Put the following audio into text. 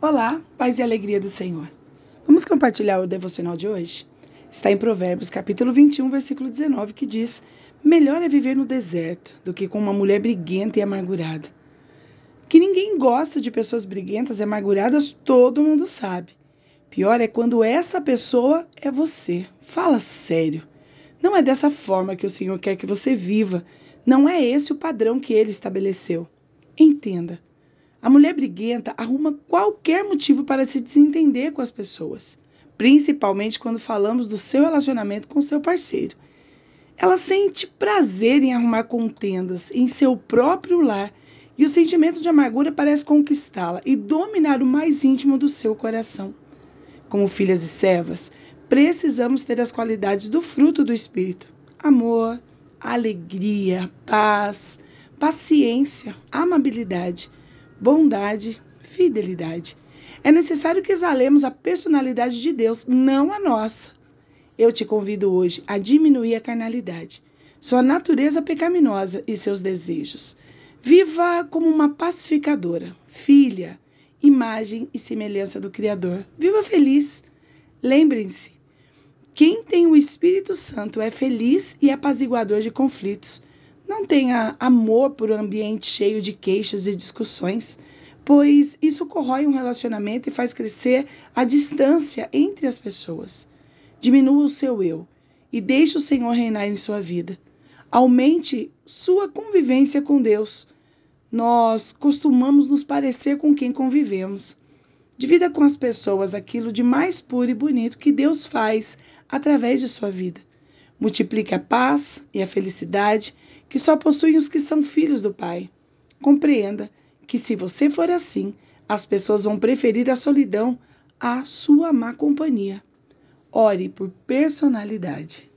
Olá, paz e alegria do Senhor. Vamos compartilhar o devocional de hoje? Está em Provérbios, capítulo 21, versículo 19, que diz: Melhor é viver no deserto do que com uma mulher briguenta e amargurada. Que ninguém gosta de pessoas briguentas e amarguradas, todo mundo sabe. Pior é quando essa pessoa é você. Fala sério. Não é dessa forma que o Senhor quer que você viva. Não é esse o padrão que ele estabeleceu. Entenda. A mulher briguenta arruma qualquer motivo para se desentender com as pessoas, principalmente quando falamos do seu relacionamento com seu parceiro. Ela sente prazer em arrumar contendas em seu próprio lar e o sentimento de amargura parece conquistá-la e dominar o mais íntimo do seu coração. Como filhas e servas, precisamos ter as qualidades do fruto do Espírito: amor, alegria, paz, paciência, amabilidade bondade, fidelidade. É necessário que exalemos a personalidade de Deus, não a nossa. Eu te convido hoje a diminuir a carnalidade, sua natureza pecaminosa e seus desejos. Viva como uma pacificadora, filha, imagem e semelhança do Criador. Viva feliz. Lembrem-se, quem tem o Espírito Santo é feliz e apaziguador de conflitos. Não tenha amor por um ambiente cheio de queixas e discussões, pois isso corrói um relacionamento e faz crescer a distância entre as pessoas. Diminua o seu eu e deixe o Senhor reinar em sua vida. Aumente sua convivência com Deus. Nós costumamos nos parecer com quem convivemos. Divida com as pessoas aquilo de mais puro e bonito que Deus faz através de sua vida. Multiplique a paz e a felicidade que só possuem os que são filhos do Pai. Compreenda que, se você for assim, as pessoas vão preferir a solidão à sua má companhia. Ore por personalidade.